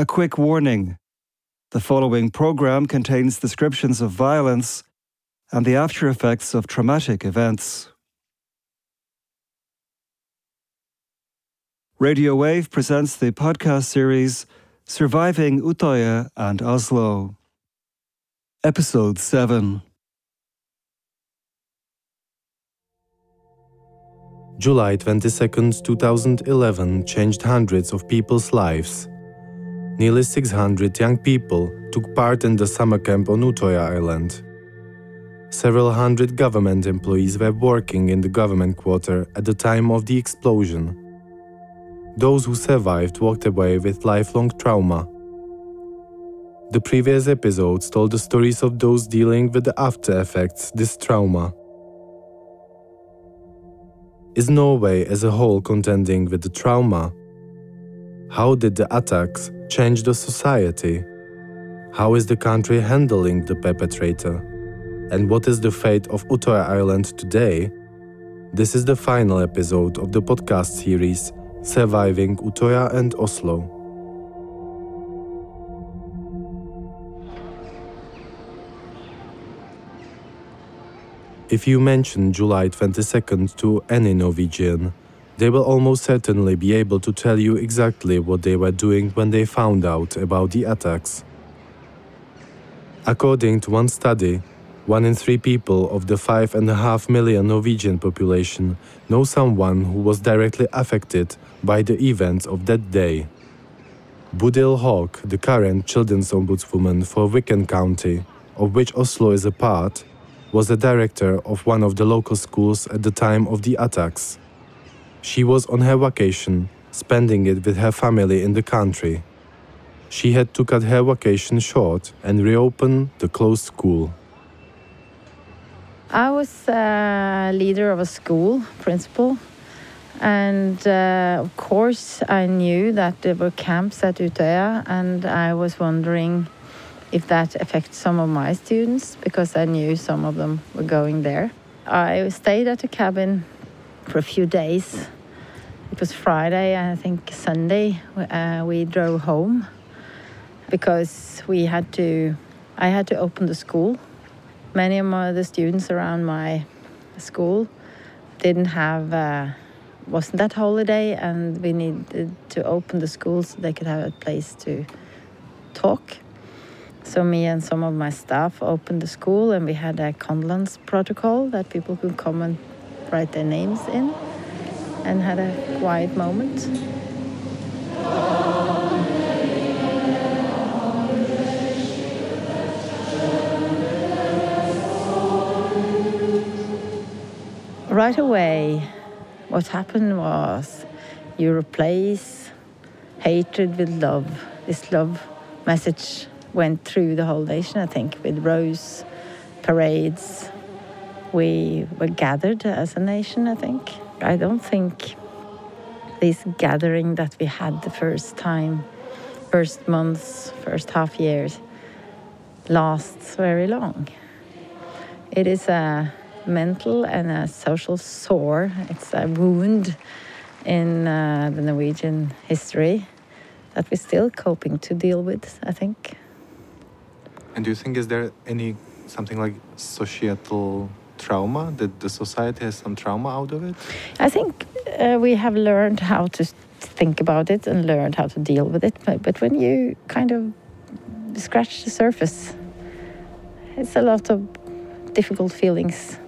A quick warning the following program contains descriptions of violence and the after effects of traumatic events. Radio Wave presents the podcast series Surviving Utøya and Oslo. Episode 7 July 22, 2011 changed hundreds of people's lives. Nearly 600 young people took part in the summer camp on Utøya Island. Several hundred government employees were working in the government quarter at the time of the explosion. Those who survived walked away with lifelong trauma. The previous episodes told the stories of those dealing with the after effects this trauma. Is Norway as a whole contending with the trauma? How did the attacks change the society? How is the country handling the perpetrator? And what is the fate of Utøya Island today? This is the final episode of the podcast series Surviving Utøya and Oslo. If you mention July 22nd to any Norwegian, they will almost certainly be able to tell you exactly what they were doing when they found out about the attacks. According to one study, one in three people of the 5.5 million Norwegian population know someone who was directly affected by the events of that day. Bodil Haug, the current children's ombudswoman for Viken County, of which Oslo is a part, was the director of one of the local schools at the time of the attacks. She was on her vacation, spending it with her family in the country. She had to cut her vacation short and reopen the closed school. I was a leader of a school, principal, and uh, of course I knew that there were camps at Utøya, and I was wondering if that affects some of my students because I knew some of them were going there. I stayed at a cabin for a few days. It was Friday, I think Sunday, uh, we drove home because we had to, I had to open the school. Many of my, the students around my school didn't have, uh, wasn't that holiday, and we needed to open the school so they could have a place to talk. So me and some of my staff opened the school and we had a condolence protocol that people could come and write their names in and had a quiet moment. Right away, what happened was you replace hatred with love. This love message went through the whole nation, I think, with rose parades. We were gathered as a nation, I think. I don't think this gathering that we had the first time, first months, first half years, lasts very long. It is a mental and a social sore, it's a wound in uh, the Norwegian history that we're still coping to deal with, I think. And do you think is there any something like societal trauma that the society has some trauma out of it? I think uh, we have learned how to think about it and learned how to deal with it. But, but when you kind of scratch the surface, it's a lot of difficult feelings.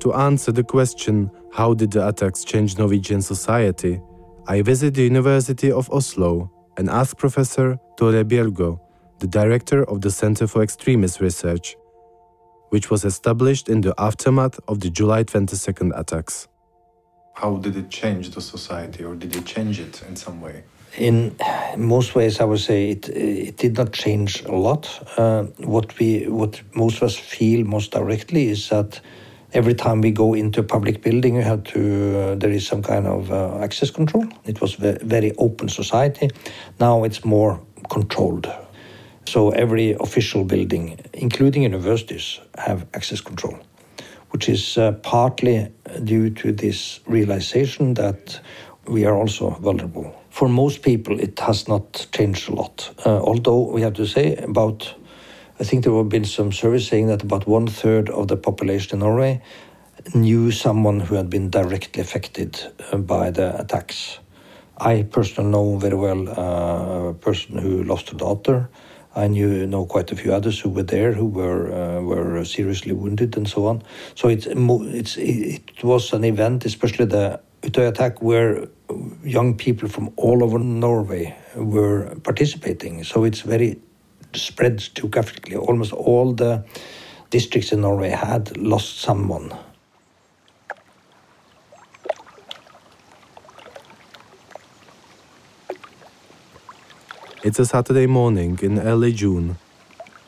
To answer the question, how did the attacks change Norwegian society? I visit the University of Oslo and ask Professor Tore Bjørgo, the director of the Center for Extremist Research, which was established in the aftermath of the July 22nd attacks. How did it change the society, or did it change it in some way? In most ways, I would say it, it did not change a lot. Uh, what we, what most of us feel most directly is that every time we go into a public building, you have to uh, there is some kind of uh, access control. It was a very open society. Now it's more controlled. So every official building, including universities, have access control, which is uh, partly due to this realization that we are also vulnerable. For most people, it has not changed a lot. Uh, although we have to say about, I think there have been some surveys saying that about one third of the population in Norway knew someone who had been directly affected uh, by the attacks. I personally know very well uh, a person who lost a daughter. I knew know quite a few others who were there who were uh, were seriously wounded and so on. So it's it's it was an event, especially the Utøya attack, where young people from all over Norway were participating. So it's very spread geographically. Almost all the districts in Norway had lost someone. It's a Saturday morning in early June.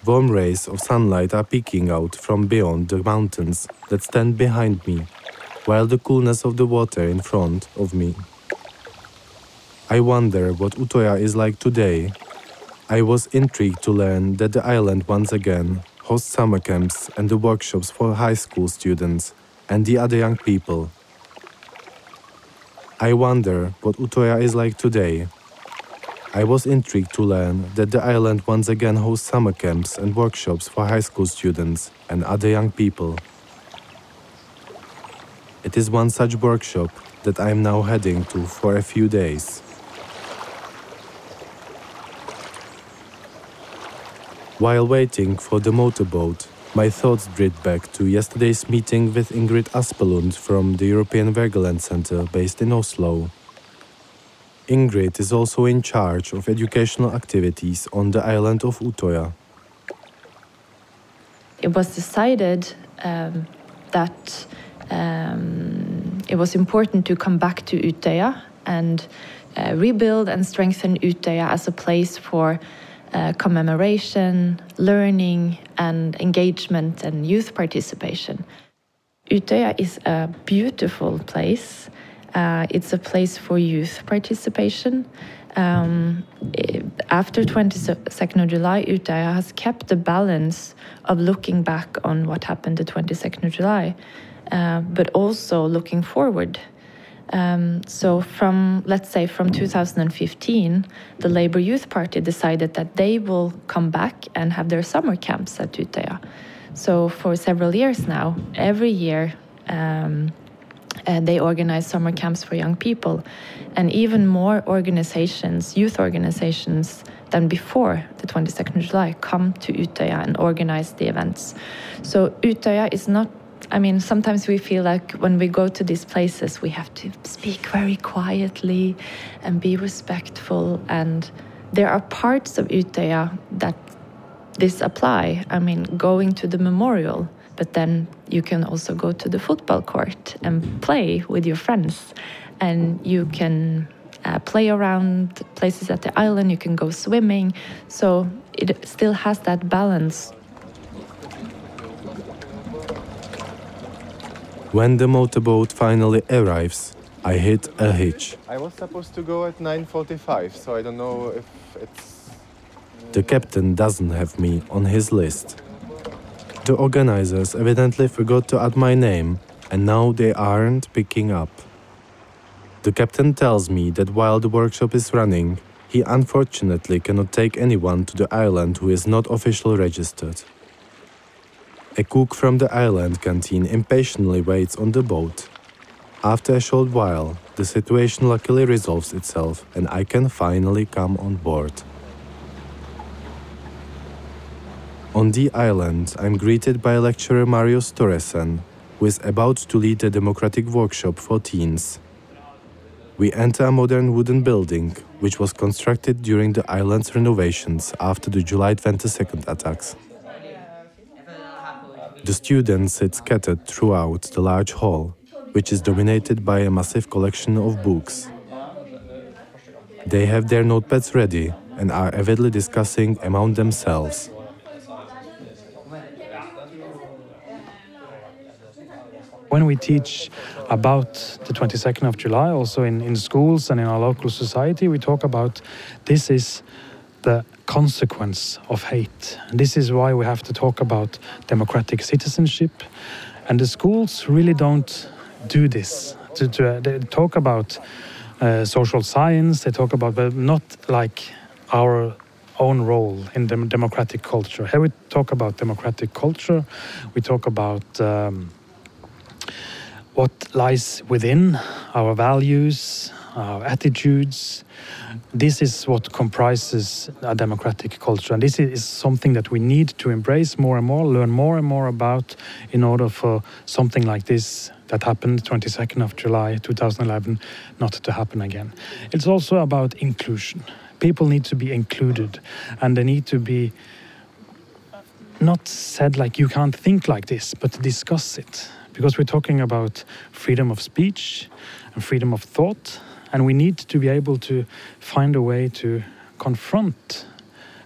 Warm rays of sunlight are peeking out from beyond the mountains that stand behind me, while the coolness of the water in front of me. I wonder what Utøya is like today. I was intrigued to learn that the island once again hosts summer camps and the workshops for high school students and the other young people. I wonder what Utøya is like today I was intrigued to learn that the island once again hosts summer camps and workshops for high school students and other young people. It is one such workshop that I am now heading to for a few days. While waiting for the motorboat, my thoughts drift back to yesterday's meeting with Ingrid Aspelund from the European Wergeland Center based in Oslo. Ingrid is also in charge of educational activities on the island of Utøya. It was decided um, that um, it was important to come back to Utøya and uh, rebuild and strengthen Utøya as a place for uh, commemoration, learning, and engagement and youth participation. Utøya is a beautiful place uh, it's a place for youth participation. Um, after 22nd of July, Utøya has kept the balance of looking back on what happened the 22nd of July, uh, but also looking forward. Um, so, from let's say from 2015, the Labour Youth Party decided that they will come back and have their summer camps at Utøya. So, for several years now, every year, um, uh, they organize summer camps for young people. And even more organizations, youth organizations, than before the 22nd of July come to Utøya and organize the events. So Utøya is not I mean, sometimes we feel like when we go to these places, we have to speak very quietly and be respectful. And there are parts of Utøya that this apply. I mean, going to the memorial but then you can also go to the football court and play with your friends. And you can uh, play around places at the island. You can go swimming. So it still has that balance. When the motorboat finally arrives i hit a hitch. I was supposed to go at 9.45 so i don't know if it's the captain doesn't have me on his list the organizers evidently forgot to add my name, and now they aren't picking up. The captain tells me that while the workshop is running, he unfortunately cannot take anyone to the island who is not officially registered. A cook from the island canteen impatiently waits on the boat. After a short while, the situation luckily resolves itself and I can finally come on board. On the island, I'm greeted by lecturer Marius Torresen, who is about to lead a democratic workshop for teens. We enter a modern wooden building, which was constructed during the island's renovations after the July 22nd attacks. The students sit scattered throughout the large hall, which is dominated by a massive collection of books. They have their notepads ready and are avidly discussing among themselves. When we teach about the 22nd of July, also in, in schools and in our local society, we talk about this is the consequence of hate. And this is why we have to talk about democratic citizenship. And the schools really don't do this. To, to uh, talk about uh, social science. They talk about, but not like our own role in the democratic culture. Here we talk about democratic culture. We talk about um, what lies within our values, our attitudes. This is what comprises a democratic culture. And this is something that we need to embrace more and more, learn more and more about in order for something like this that happened 22nd of July 2011 not to happen again. It's also about inclusion. People need to be included and they need to be not said like you can't think like this, but discuss it. Because we're talking about freedom of speech and freedom of thought, and we need to be able to find a way to confront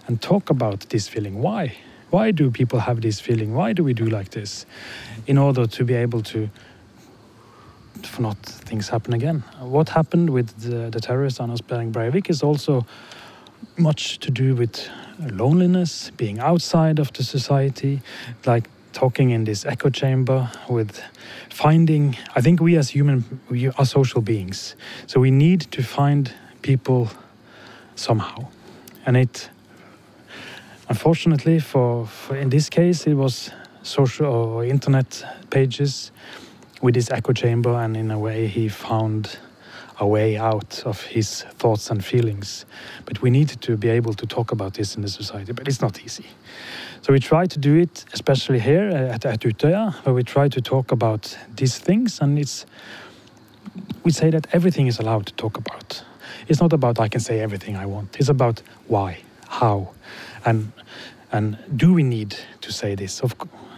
and talk about this feeling. Why? Why do people have this feeling? Why do we do like this? In order to be able to for not things happen again. What happened with the, the terrorist Anders Behring Breivik is also much to do with loneliness, being outside of the society, like talking in this echo chamber with finding. I think we as human we are social beings, so we need to find people somehow, and it. Unfortunately, for, for in this case, it was social or internet pages with his echo chamber, and in a way, he found a way out of his thoughts and feelings. But we need to be able to talk about this in the society, but it's not easy. So we try to do it, especially here uh, at, at Utøya, where we try to talk about these things, and it's we say that everything is allowed to talk about. It's not about I can say everything I want. It's about why, how, and and do we need to say this? Of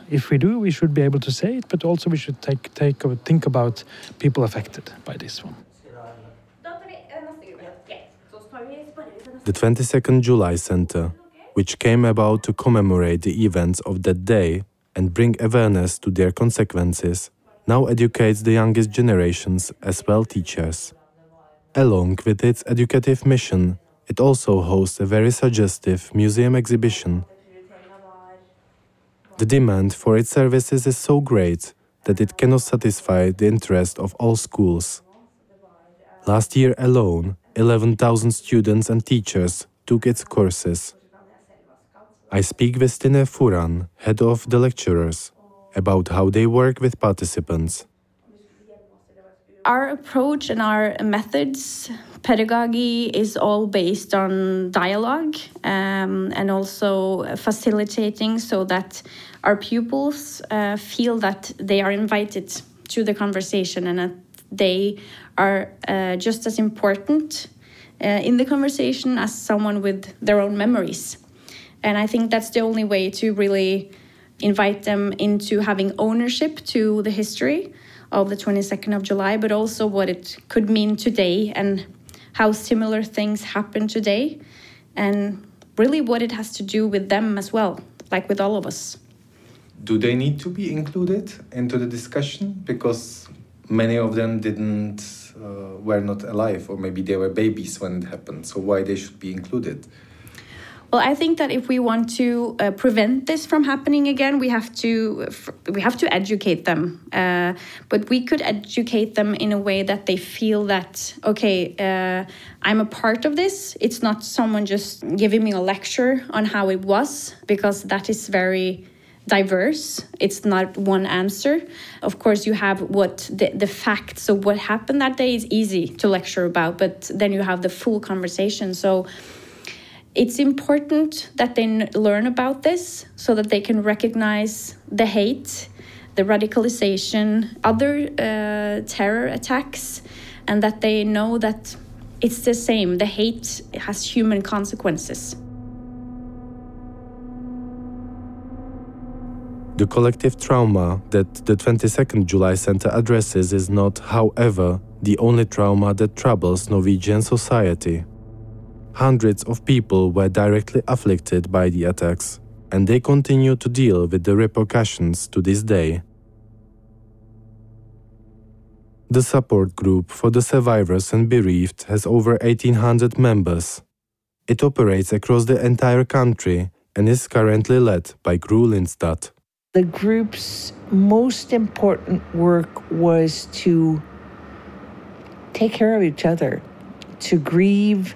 if we do, we should be able to say it, but also we should take, take think about people affected by this one. The 22nd July Center, which came about to commemorate the events of that day and bring awareness to their consequences, now educates the youngest generations as well teachers. Along with its educative mission, it also hosts a very suggestive museum exhibition the demand for its services is so great that it cannot satisfy the interest of all schools. Last year alone, 11,000 students and teachers took its courses. I speak with Stine Furan, head of the lecturers, about how they work with participants. Our approach and our methods pedagogy is all based on dialogue um, and also facilitating so that our pupils uh, feel that they are invited to the conversation and they are uh, just as important uh, in the conversation as someone with their own memories. And I think that's the only way to really invite them into having ownership to the history of the 22nd of July, but also what it could mean today and how similar things happen today, and really what it has to do with them as well, like with all of us. Do they need to be included into the discussion? Because many of them didn't, uh, were not alive, or maybe they were babies when it happened. So why they should be included? Well, I think that if we want to uh, prevent this from happening again, we have to we have to educate them. Uh, but we could educate them in a way that they feel that okay, uh, I'm a part of this. It's not someone just giving me a lecture on how it was, because that is very diverse. It's not one answer. Of course, you have what the, the facts of what happened that day is easy to lecture about, but then you have the full conversation. So it's important that they learn about this so that they can recognize the hate, the radicalization, other uh, terror attacks, and that they know that it's the same. The hate has human consequences. The collective trauma that the 22nd July Center addresses is not, however, the only trauma that troubles Norwegian society. Hundreds of people were directly afflicted by the attacks, and they continue to deal with the repercussions to this day. The support group for the survivors and bereaved has over 1800 members. It operates across the entire country and is currently led by Lindstad. The group's most important work was to take care of each other to grieve,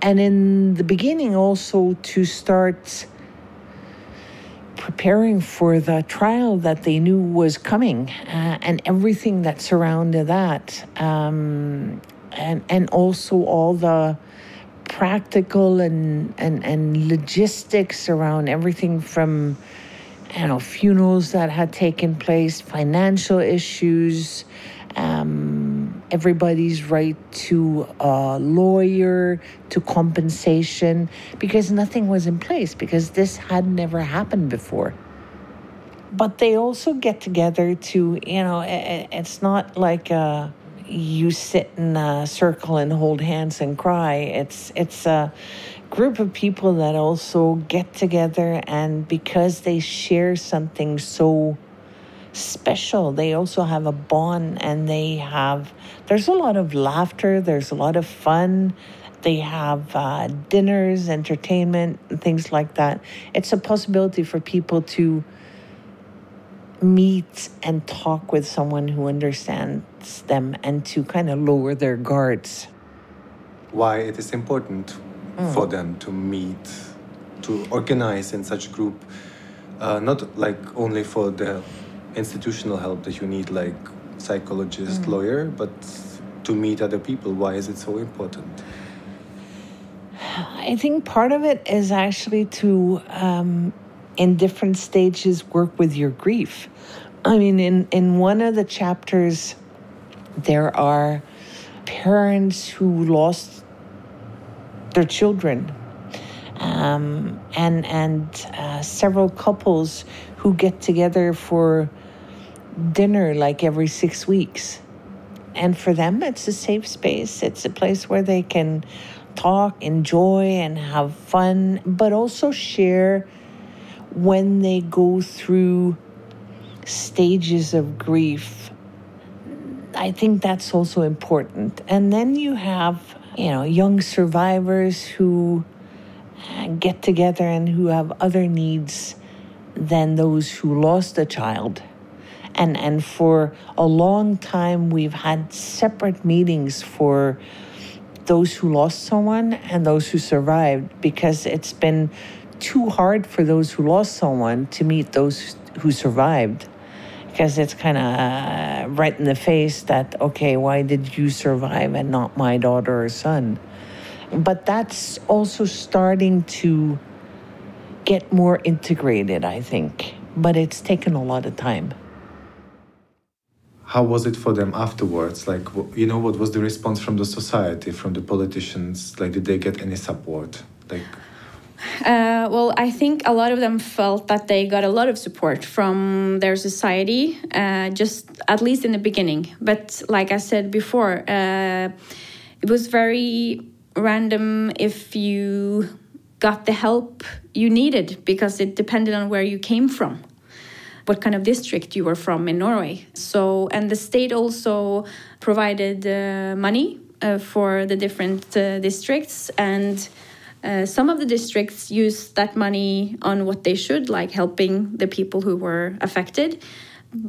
and in the beginning also to start preparing for the trial that they knew was coming uh, and everything that surrounded that. Um, and, and also all the practical and, and, and logistics around everything from you know funerals that had taken place, financial issues, um, everybody's right to a lawyer, to compensation, because nothing was in place, because this had never happened before. But they also get together to, you know, it's not like uh, you sit in a circle and hold hands and cry. It's it's a group of people that also get together, and because they share something so special. They also have a bond and they have, there's a lot of laughter, there's a lot of fun. They have uh, dinners, entertainment, things like that. It's a possibility for people to meet and talk with someone who understands them and to kind of lower their guards. Why it is important mm. for them to meet, to organize in such group, uh, not like only for the institutional help that you need, like psychologist, mm. lawyer, but to meet other people. Why is it so important? I think part of it is actually to, um, in different stages, work with your grief. I mean, in, in one of the chapters, there are parents who lost their children um, and and uh, several couples who get together for dinner like every six weeks. And for them, it's a safe space. It's a place where they can talk, enjoy, and have fun, but also share when they go through stages of grief. I think that's also important. And then you have, you know, young survivors who uh, get together and who have other needs than those who lost a child and and for a long time we've had separate meetings for those who lost someone and those who survived because it's been too hard for those who lost someone to meet those who survived because it's kind of uh, right in the face that okay why did you survive and not my daughter or son but that's also starting to get more integrated i think but it's taken a lot of time how was it for them afterwards? Like, you know, what was the response from the society, from the politicians? Like, did they get any support? Like, uh, well, I think a lot of them felt that they got a lot of support from their society, uh, just at least in the beginning. But like I said before, uh, it was very random if you got the help you needed because it depended on where you came from what kind of district you were from in Norway. So, and the state also provided uh, money uh, for the different uh, districts and. Uh, some of the districts used that money on what they should, like helping the people who were affected,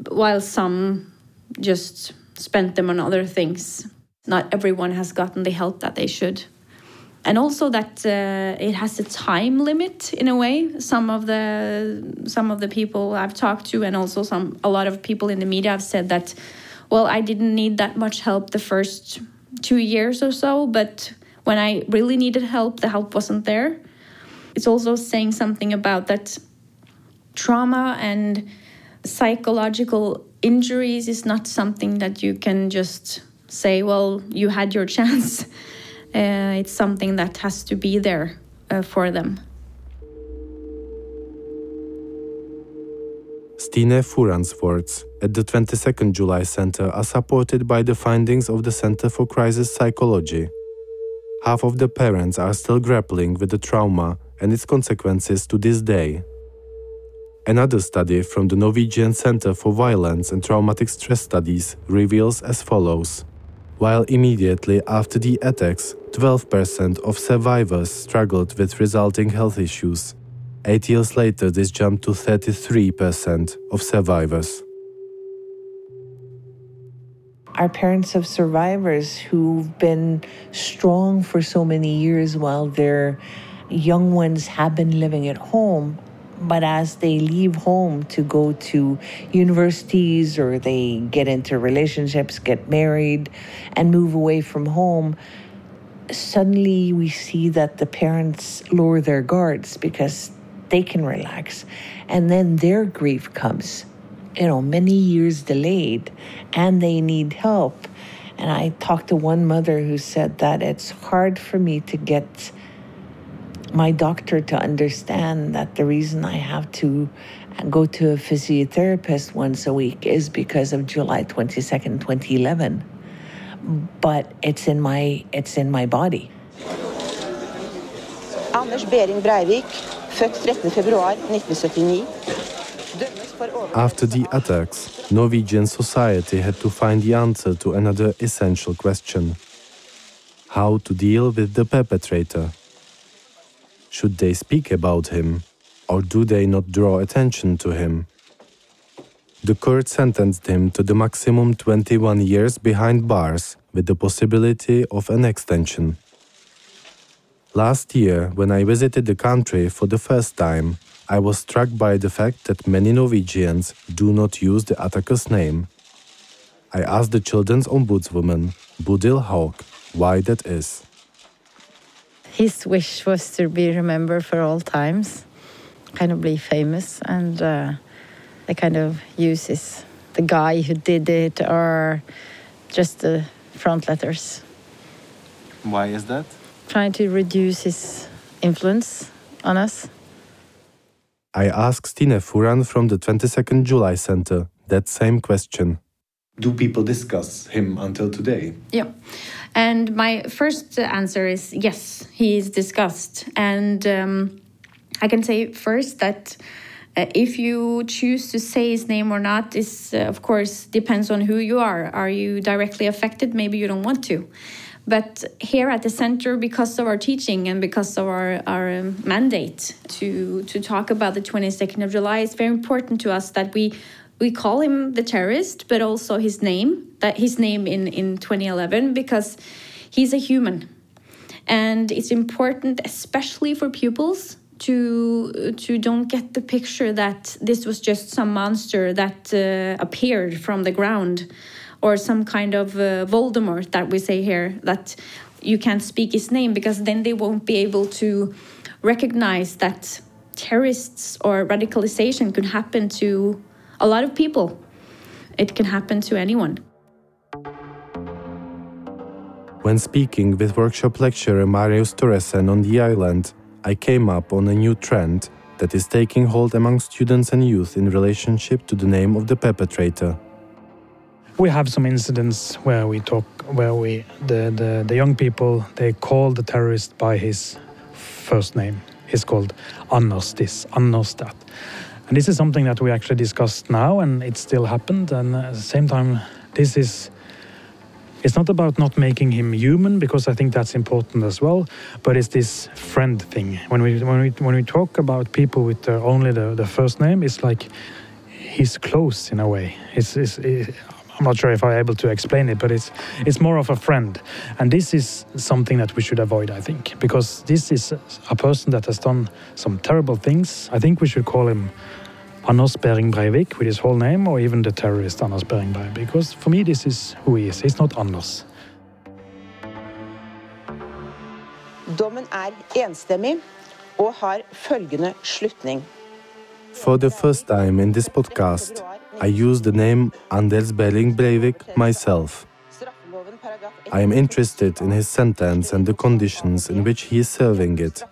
while some just spent them on other things. Not everyone has gotten the help that they should and also that uh, it has a time limit in a way some of the some of the people i've talked to and also some a lot of people in the media have said that well i didn't need that much help the first two years or so but when i really needed help the help wasn't there it's also saying something about that trauma and psychological injuries is not something that you can just say well you had your chance uh, it's something that has to be there uh, for them. Stine Furan's words at the 22nd July Center are supported by the findings of the Center for Crisis Psychology. Half of the parents are still grappling with the trauma and its consequences to this day. Another study from the Norwegian Center for Violence and Traumatic Stress Studies reveals as follows while immediately after the attacks, 12% of survivors struggled with resulting health issues. Eight years later, this jumped to 33% of survivors. Are parents of survivors who've been strong for so many years while their young ones have been living at home. But as they leave home to go to universities or they get into relationships, get married, and move away from home, suddenly we see that the parents lower their guards because they can relax. And then their grief comes, you know, many years delayed, and they need help. And I talked to one mother who said that it's hard for me to get my doctor to understand that the reason I have to go to a physiotherapist once a week is because of July 22nd, 2011. But it's in my it's in my body. Anders Behring Breivik, født 13. Februar 1979. After the attacks, Norwegian society had to find the answer to another essential question how to deal with the perpetrator. Should they speak about him, or do they not draw attention to him? The court sentenced him to the maximum 21 years behind bars with the possibility of an extension. Last year, when I visited the country for the first time, I was struck by the fact that many Norwegians do not use the attacker's name. I asked the children's ombudswoman, Bodil Haug, why that is his wish was to be remembered for all times, kind of be famous, and uh, they kind of uses the guy who did it or just the front letters. Why is that? Trying to reduce his influence on us. I asked Stine Furan from the 22nd July Center that same question. Do people discuss him until today? Yeah. And my first answer is yes, he is discussed. And um, I can say first that uh, if you choose to say his name or not is, uh, of course, depends on who you are. Are you directly affected? Maybe you don't want to. But here at the center, because of our teaching and because of our, our um, mandate to, to talk about the 22nd of July, it's very important to us that we we call him the terrorist, but also his name, that his name in, in 2011, because he's a human. And it's important, especially for pupils, to to don't get the picture that this was just some monster that uh, appeared from the ground, or some kind of uh, Voldemort that we say here that you can't speak his name because then they won't be able to recognize that terrorists or radicalization could happen to a lot of people. It can happen to anyone. When speaking with workshop lecturer Marius Torresen on the island, I came up on a new trend that is taking hold among students and youth in relationship to the name of the perpetrator. We have some incidents where we talk, where we the, the, the young people they call the terrorist by his first name. He's called Anders this, Anders that. And this is something that we actually discussed now, and it still happened. And at the same time, this is it's not about not making him human because I think that's important as well. But it's this friend thing. When we when we when we talk about people with uh, only the, the first name, it's like he's close in a way. It's, it's, it, I'm not sure if I'm able to explain it, but it's it's more of a friend, and this is something that we should avoid, I think, because this is a person that has done some terrible things. I think we should call him Anders Behring Breivik with his whole name, or even the terrorist Anders Behring Breivik. Because for me, this is who he is. He's not Anders. Dommen er enstemmig og har følgende slutning. For the first time in this podcast, I use the name Anders Behring Breivik myself. I am interested in his sentence and the conditions in which he is serving it.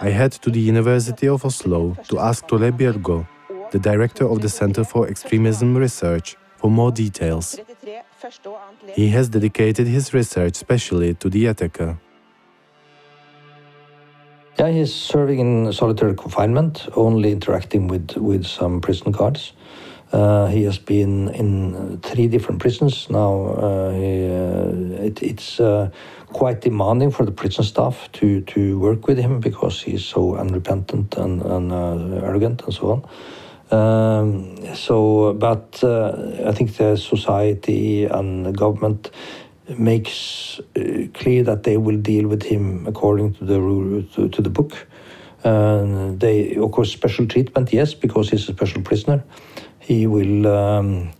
I head to the University of Oslo to ask Tore Bjørgo, the director of the Center for Extremism Research, for more details. He has dedicated his research specially to the attacker. Yeah, he's serving in solitary confinement, only interacting with, with some prison guards. Uh, he has been in three different prisons now. Uh, he, uh, it, it's uh, quite demanding for the prison staff to, to work with him because he's so unrepentant and, and uh, arrogant and so on. Um, so, but uh, I think the society and the government makes uh, clear that they will deal with him according to the rule to, to the book. They, of course, special treatment, yes, because he's a special prisoner. He will um,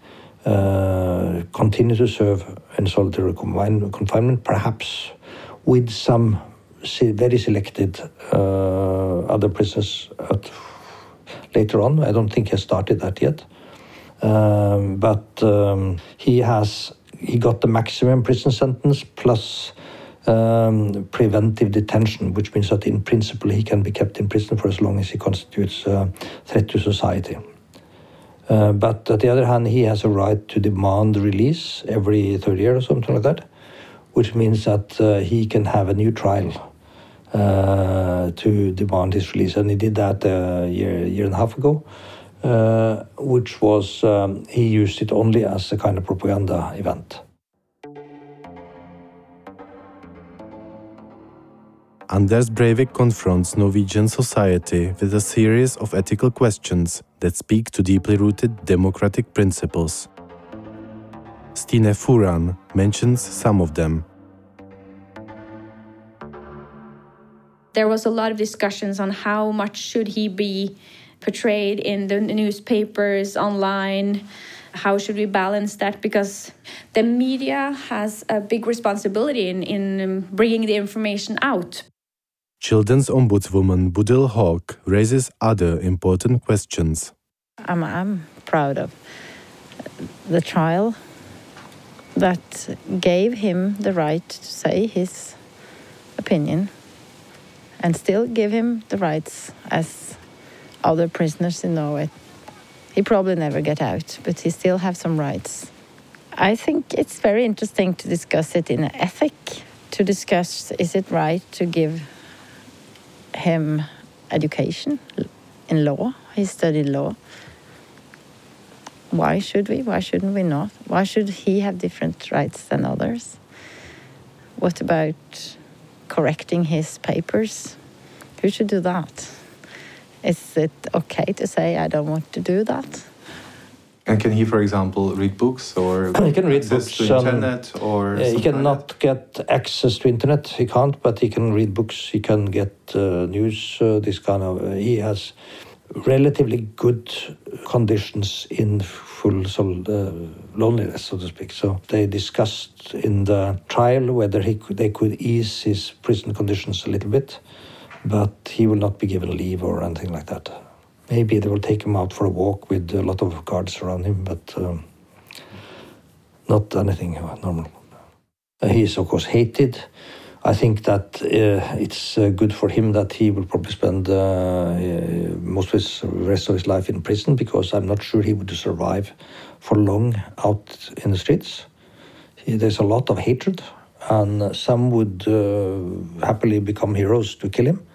uh, continue to serve in solitary confine- confinement, perhaps with some very selected uh, other prisoners at, later on. I don't think he has started that yet. Um, but um, he has he got the maximum prison sentence plus um, preventive detention, which means that in principle he can be kept in prison for as long as he constitutes a threat to society. Uh, but at the other hand, he has a right to demand release every third year or something like that, which means that uh, he can have a new trial uh, to demand his release. And he did that a year, year and a half ago, uh, which was, um, he used it only as a kind of propaganda event. Anders Breivik confronts Norwegian society with a series of ethical questions that speak to deeply rooted democratic principles. Stine Furan mentions some of them. There was a lot of discussions on how much should he be portrayed in the newspapers, online. How should we balance that? Because the media has a big responsibility in, in bringing the information out. Children's Ombudswoman Bodil Haug raises other important questions. I'm, I'm proud of the trial that gave him the right to say his opinion and still give him the rights as other prisoners in Norway. He probably never get out, but he still have some rights. I think it's very interesting to discuss it in ethic, to discuss is it right to give him education in law. He studied law. Why should we? Why shouldn't we not? Why should he have different rights than others? What about correcting his papers? Who should do that? Is it okay to say I don't want to do that? And can he, for example, read books or he can read access books. to um, internet or uh, he something like cannot get access to internet. He can't, but he can read books. He can get uh, news. Uh, this kind of. Uh, he has relatively good conditions in full sol- uh, loneliness, so to speak. So they discussed in the trial whether he could, they could ease his prison conditions a little bit, but he will not be given leave or anything like that. Maybe they will take him out for a walk with a lot of guards around him, but um, not anything normal. Uh, he is, of course, hated. I think that uh, it's uh, good for him that he will probably spend uh, uh, most of his rest of his life in prison because I'm not sure he would survive for long out in the streets. He, there's a lot of hatred, and some would happily become heroes to kill him.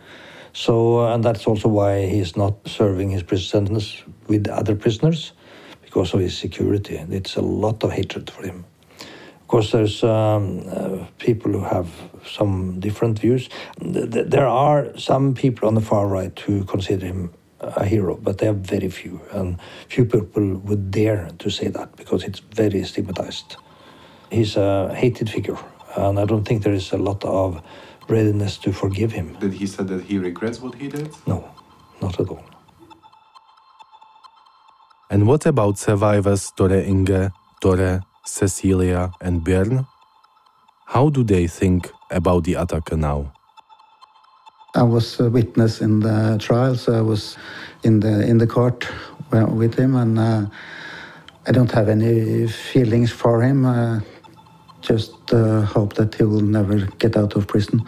So, and that's also why he's not serving his prison sentence with other prisoners because of his security. It's a lot of hatred for him. Of course, there's um, uh, people who have some different views. Th- th- There are some people on the far right who consider him a hero, but they are very few, and few people would dare to say that because it's very stigmatized. He's a hated figure, and I don't think there is a lot of readiness to forgive him. Did he said that he regrets what he did? No, not at all. And what about survivors Tore Inge, Tore, Cecilia, and Björn? How do they think about the attacker now? I was a witness in the trial, so I was in the in the court with him, and uh, I don't have any feelings for him. Uh, just uh, hope that he will never get out of prison.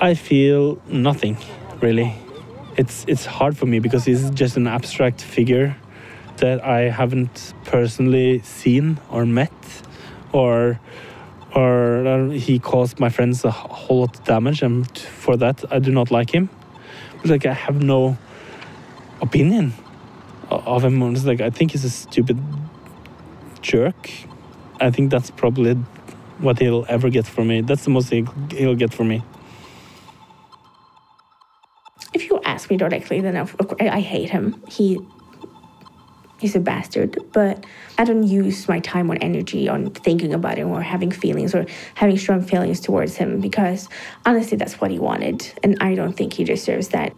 I feel nothing, really. It's it's hard for me because he's just an abstract figure that I haven't personally seen or met, or or uh, he caused my friends a whole lot of damage, and for that I do not like him. But like I have no opinion of him. It's like I think he's a stupid jerk. I think that's probably what he'll ever get from me. That's the most he'll, he'll get from me. If you ask me directly, then I I hate him. He he's a bastard, but I don't use my time or energy on thinking about him or having feelings or having strong feelings towards him because honestly, that's what he wanted. And I don't think he deserves that.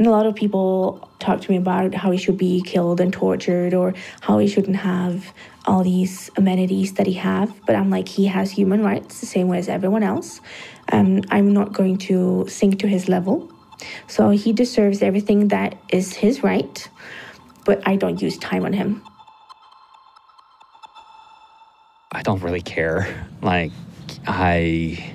And a lot of people talk to me about how he should be killed and tortured or how he shouldn't have all these amenities that he have. But I'm like, he has human rights the same way as everyone else. Um, I'm not going to sink to his level. So he deserves everything that is his right, but I don't use time on him. I don't really care. Like, I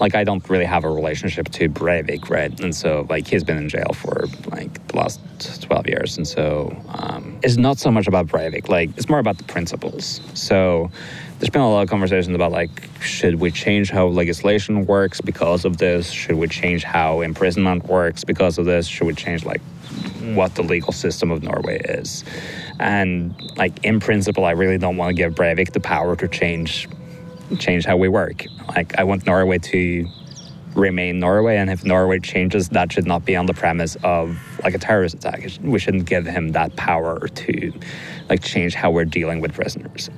like I don't really have a relationship to Breivik, right? And so like he's been in jail for like the last 12 years. And so um, it's not so much about Breivik, like it's more about the principles. So there's been a lot of conversations about like, should we change how legislation works because of this? Should we change how imprisonment works because of this? Should we change like what the legal system of Norway is? And like in principle, I really don't want to give Breivik the power to change change how we work. Like I want Norway to remain Norway, and if Norway changes, that should not be on the premise of like a terrorist attack. We shouldn't give him that power to like change how we're dealing with prisoners.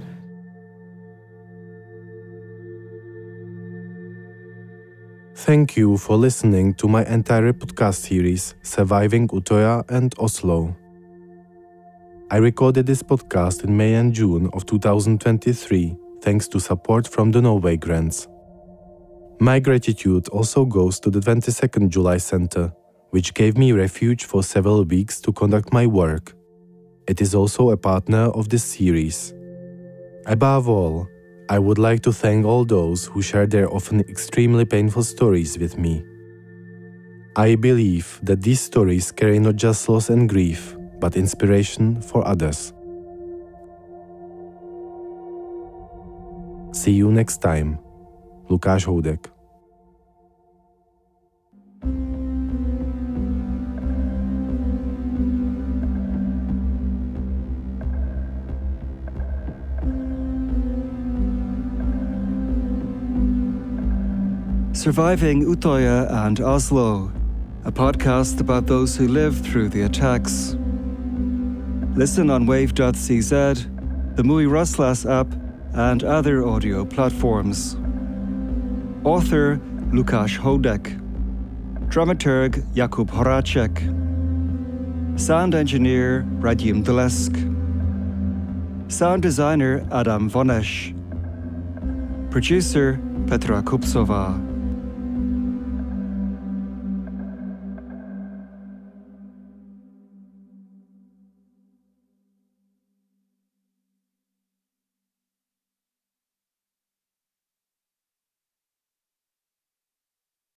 Thank you for listening to my entire podcast series, Surviving Utøya and Oslo. I recorded this podcast in May and June of 2023 thanks to support from the Norway grants. My gratitude also goes to the 22nd July Center, which gave me refuge for several weeks to conduct my work. It is also a partner of this series. Above all, I would like to thank all those who share their often extremely painful stories with me. I believe that these stories carry not just loss and grief, but inspiration for others. See you next time. Lukáš Houdek. Surviving Utøya and Oslo, a podcast about those who lived through the attacks. Listen on wave.cz, the mujRozhlas app, and other audio platforms. Author Lukáš Houdek, Dramaturg Jakub Horacek. Sound engineer Radim Dlesk. Sound designer Adam Vonesh. Producer Petra Kupsova.